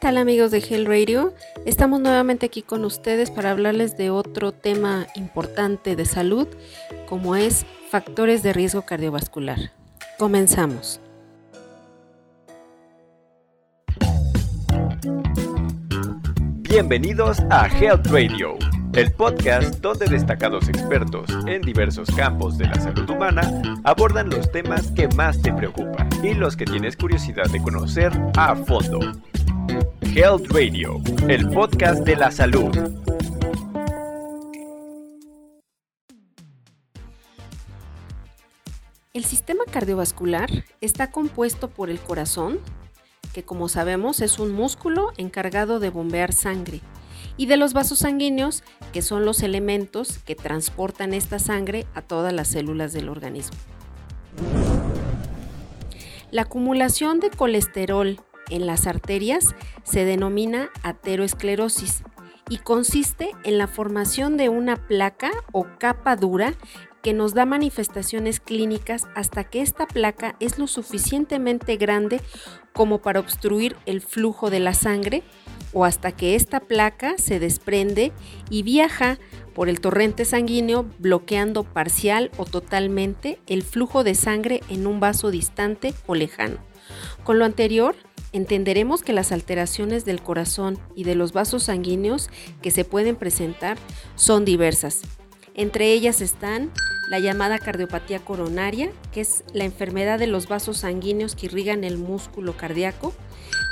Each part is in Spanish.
tal amigos de Hell Radio? Estamos nuevamente aquí con ustedes para hablarles de otro tema importante de salud, como es factores de riesgo cardiovascular. Comenzamos. Bienvenidos a Health Radio, el podcast donde destacados expertos en diversos campos de la salud humana abordan los temas que más te preocupan y los que tienes curiosidad de conocer a fondo. Health Radio, el podcast de la salud. El sistema cardiovascular está compuesto por el corazón, que como sabemos es un músculo encargado de bombear sangre, y de los vasos sanguíneos, que son los elementos que transportan esta sangre a todas las células del organismo. La acumulación de colesterol en las arterias se denomina ateroesclerosis y consiste en la formación de una placa o capa dura que nos da manifestaciones clínicas hasta que esta placa es lo suficientemente grande como para obstruir el flujo de la sangre o hasta que esta placa se desprende y viaja por el torrente sanguíneo bloqueando parcial o totalmente el flujo de sangre en un vaso distante o lejano. Con lo anterior, entenderemos que las alteraciones del corazón y de los vasos sanguíneos que se pueden presentar son diversas. Entre ellas están la llamada cardiopatía coronaria, que es la enfermedad de los vasos sanguíneos que irrigan el músculo cardíaco,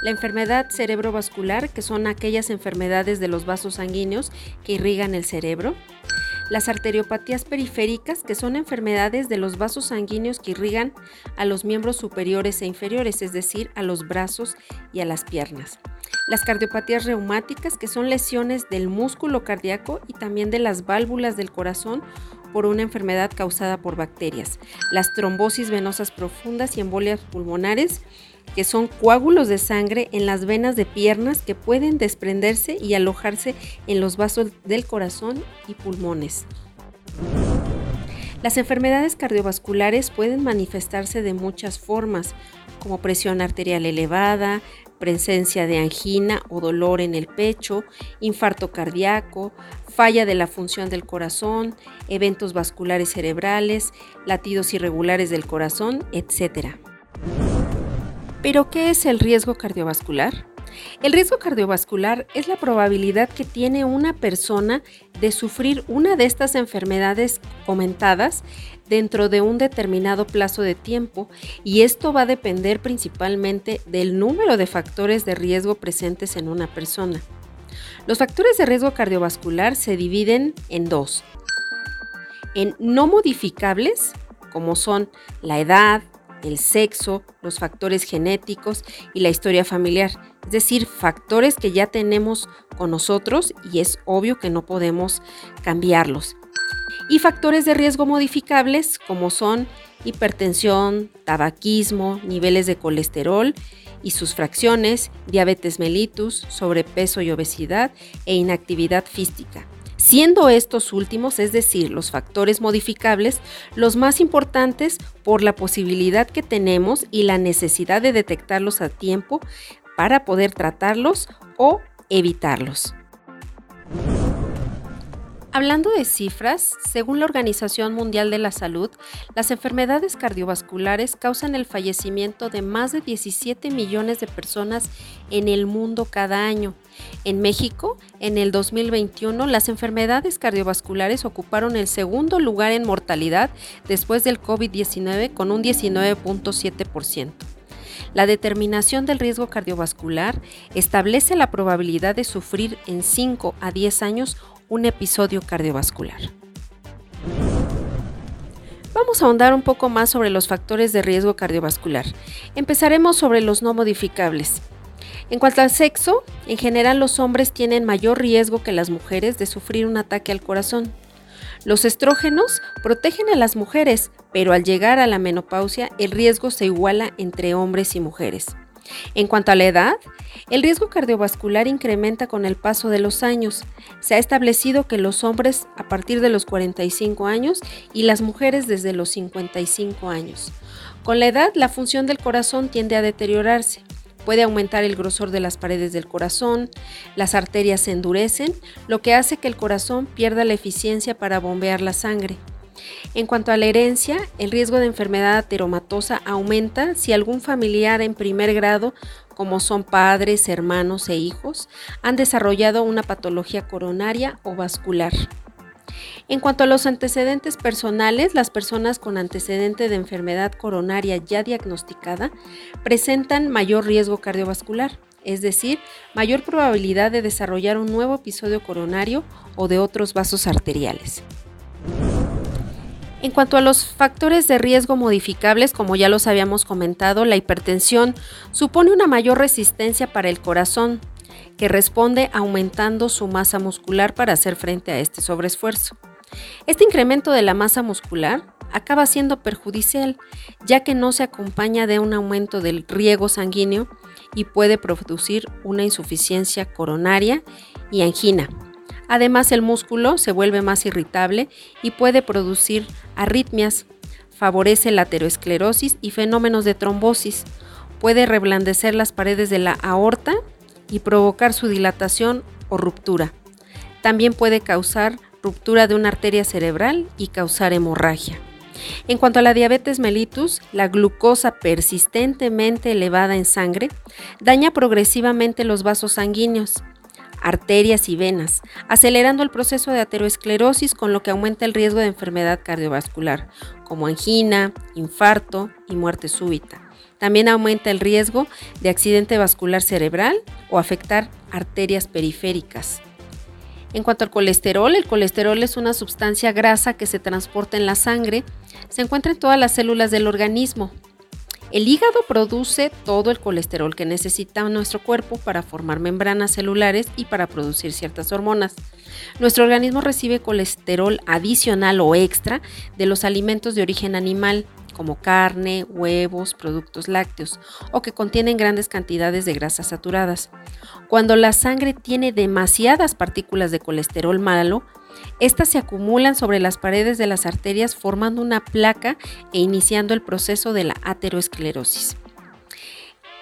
la enfermedad cerebrovascular, que son aquellas enfermedades de los vasos sanguíneos que irrigan el cerebro, las arteriopatías periféricas, que son enfermedades de los vasos sanguíneos que irrigan a los miembros superiores e inferiores, es decir, a los brazos y a las piernas. Las cardiopatías reumáticas, que son lesiones del músculo cardíaco y también de las válvulas del corazón por una enfermedad causada por bacterias. Las trombosis venosas profundas y embolias pulmonares, que son coágulos de sangre en las venas de piernas que pueden desprenderse y alojarse en los vasos del corazón y pulmones. Las enfermedades cardiovasculares pueden manifestarse de muchas formas, como presión arterial elevada, presencia de angina o dolor en el pecho, infarto cardíaco, falla de la función del corazón, eventos vasculares cerebrales, latidos irregulares del corazón, etc. ¿Pero qué es el riesgo cardiovascular? El riesgo cardiovascular es la probabilidad que tiene una persona de sufrir una de estas enfermedades comentadas dentro de un determinado plazo de tiempo y esto va a depender principalmente del número de factores de riesgo presentes en una persona. Los factores de riesgo cardiovascular se dividen en dos. En no modificables, como son la edad, el sexo, los factores genéticos y la historia familiar, es decir, factores que ya tenemos con nosotros y es obvio que no podemos cambiarlos. Y factores de riesgo modificables como son hipertensión, tabaquismo, niveles de colesterol y sus fracciones, diabetes mellitus, sobrepeso y obesidad e inactividad física siendo estos últimos, es decir, los factores modificables, los más importantes por la posibilidad que tenemos y la necesidad de detectarlos a tiempo para poder tratarlos o evitarlos. Hablando de cifras, según la Organización Mundial de la Salud, las enfermedades cardiovasculares causan el fallecimiento de más de 17 millones de personas en el mundo cada año. En México, en el 2021, las enfermedades cardiovasculares ocuparon el segundo lugar en mortalidad después del COVID-19 con un 19.7%. La determinación del riesgo cardiovascular establece la probabilidad de sufrir en 5 a 10 años un episodio cardiovascular. Vamos a ahondar un poco más sobre los factores de riesgo cardiovascular. Empezaremos sobre los no modificables. En cuanto al sexo, en general los hombres tienen mayor riesgo que las mujeres de sufrir un ataque al corazón. Los estrógenos protegen a las mujeres, pero al llegar a la menopausia el riesgo se iguala entre hombres y mujeres. En cuanto a la edad, el riesgo cardiovascular incrementa con el paso de los años. Se ha establecido que los hombres a partir de los 45 años y las mujeres desde los 55 años. Con la edad, la función del corazón tiende a deteriorarse. puede aumentar el grosor de las paredes del corazón, las arterias se endurecen, lo que hace que el corazón pierda la eficiencia para bombear la sangre. En cuanto a la herencia, el riesgo de enfermedad ateromatosa aumenta si algún familiar en primer grado, como son padres, hermanos e hijos, han desarrollado una patología coronaria o vascular. En cuanto a los antecedentes personales, las personas con antecedente de enfermedad coronaria ya diagnosticada presentan mayor riesgo cardiovascular, es decir, mayor probabilidad de desarrollar un nuevo episodio coronario o de otros vasos arteriales. En cuanto a los factores de riesgo modificables, como ya los habíamos comentado, la hipertensión supone una mayor resistencia para el corazón, que responde aumentando su masa muscular para hacer frente a este sobreesfuerzo. Este incremento de la masa muscular acaba siendo perjudicial, ya que no se acompaña de un aumento del riego sanguíneo y puede producir una insuficiencia coronaria y angina, Además, el músculo se vuelve más irritable y puede producir arritmias, favorece la aterosclerosis y fenómenos de trombosis, puede reblandecer las paredes de la aorta y provocar su dilatación o ruptura. También puede causar ruptura de una arteria cerebral y causar hemorragia. En cuanto a la diabetes mellitus, la glucosa persistentemente elevada en sangre daña progresivamente los vasos sanguíneos arterias y venas, acelerando el proceso de ateroesclerosis con lo que aumenta el riesgo de enfermedad cardiovascular, como angina, infarto y muerte súbita. También aumenta el riesgo de accidente vascular cerebral o afectar arterias periféricas. En cuanto al colesterol, el colesterol es una sustancia grasa que se transporta en la sangre, se encuentra en todas las células del organismo, el hígado produce todo el colesterol que necesita nuestro cuerpo para formar membranas celulares y para producir ciertas hormonas. Nuestro organismo recibe colesterol adicional o extra de los alimentos de origen animal, como carne, huevos, productos lácteos, o que contienen grandes cantidades de grasas saturadas. Cuando la sangre tiene demasiadas partículas de colesterol malo, estas se acumulan sobre las paredes de las arterias formando una placa e iniciando el proceso de la aterosclerosis.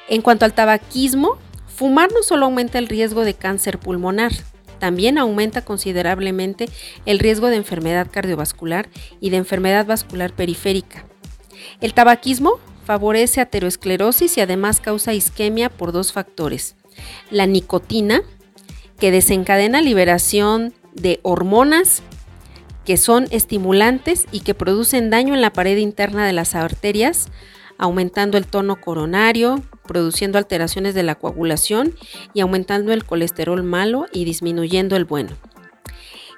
En cuanto al tabaquismo, fumar no solo aumenta el riesgo de cáncer pulmonar, también aumenta considerablemente el riesgo de enfermedad cardiovascular y de enfermedad vascular periférica. El tabaquismo favorece aterosclerosis y además causa isquemia por dos factores. La nicotina, que desencadena liberación de hormonas que son estimulantes y que producen daño en la pared interna de las arterias, aumentando el tono coronario, produciendo alteraciones de la coagulación y aumentando el colesterol malo y disminuyendo el bueno.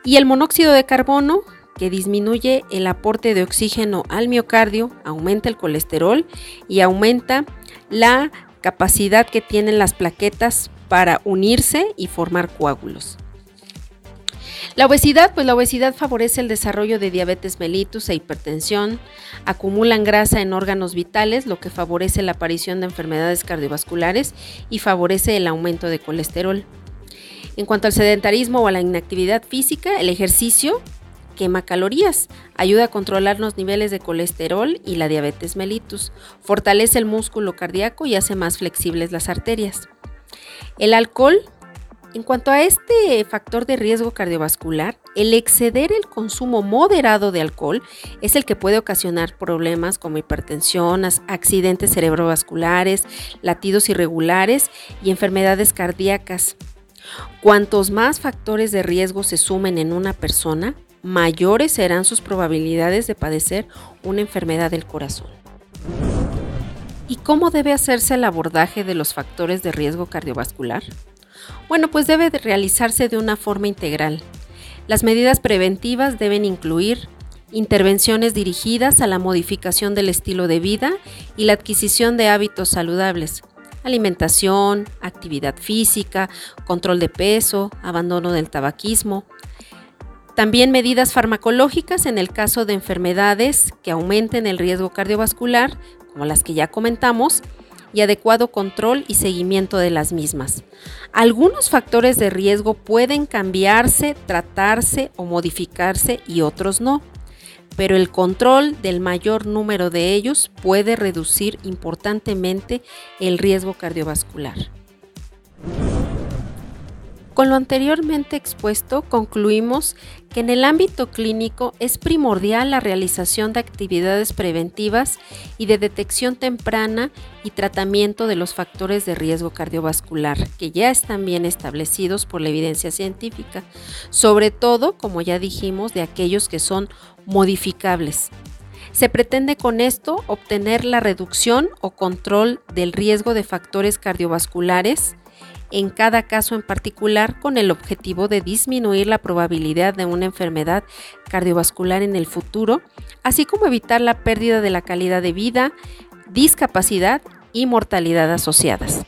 Y el monóxido de carbono, que disminuye el aporte de oxígeno al miocardio, aumenta el colesterol y aumenta la capacidad que tienen las plaquetas para unirse y formar coágulos. La obesidad, pues la obesidad favorece el desarrollo de diabetes mellitus e hipertensión, acumulan grasa en órganos vitales, lo que favorece la aparición de enfermedades cardiovasculares y favorece el aumento de colesterol. En cuanto al sedentarismo o a la inactividad física, el ejercicio quema calorías, ayuda a controlar los niveles de colesterol y la diabetes mellitus, fortalece el músculo cardíaco y hace más flexibles las arterias. El alcohol en cuanto a este factor de riesgo cardiovascular, el exceder el consumo moderado de alcohol es el que puede ocasionar problemas como hipertensión, accidentes cerebrovasculares, latidos irregulares y enfermedades cardíacas. Cuantos más factores de riesgo se sumen en una persona, mayores serán sus probabilidades de padecer una enfermedad del corazón. ¿Y cómo debe hacerse el abordaje de los factores de riesgo cardiovascular? Bueno, pues debe realizarse de una forma integral. Las medidas preventivas deben incluir intervenciones dirigidas a la modificación del estilo de vida y la adquisición de hábitos saludables, alimentación, actividad física, control de peso, abandono del tabaquismo. También medidas farmacológicas en el caso de enfermedades que aumenten el riesgo cardiovascular, como las que ya comentamos, y adecuado control y seguimiento de las mismas. Algunos factores de riesgo pueden cambiarse, tratarse o modificarse y otros no. pero el control del mayor número de ellos puede reducir importantemente el riesgo cardiovascular. Con lo anteriormente expuesto, concluimos que en el ámbito clínico es primordial la realización de actividades preventivas y de detección temprana y tratamiento de los factores de riesgo cardiovascular, que ya están bien establecidos por la evidencia científica, sobre todo, como ya dijimos, de aquellos que son modificables. Se pretende con esto obtener la reducción o control del riesgo de factores cardiovasculares, en cada caso en particular con el objetivo de disminuir la probabilidad de una enfermedad cardiovascular en el futuro, así como evitar la pérdida de la calidad de vida, discapacidad y mortalidad asociadas.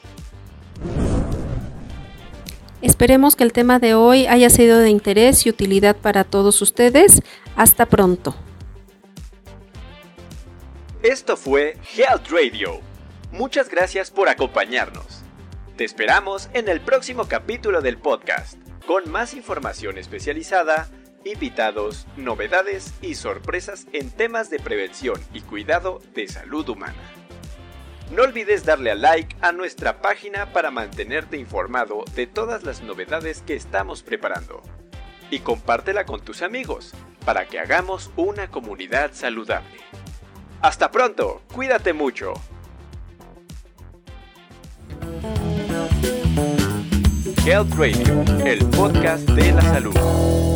Esperemos que el tema de hoy haya sido de interés y utilidad para todos ustedes. Hasta pronto. Esto fue Health Radio. Muchas gracias por acompañarnos. Te esperamos en el próximo capítulo del podcast, con más información especializada, invitados, novedades y sorpresas en temas de prevención y cuidado de salud humana. No olvides darle a like a nuestra página para mantenerte informado de todas las novedades que estamos preparando. Y compártela con tus amigos para que hagamos una comunidad saludable. Hasta pronto, cuídate mucho. Health Radio, el podcast de la salud.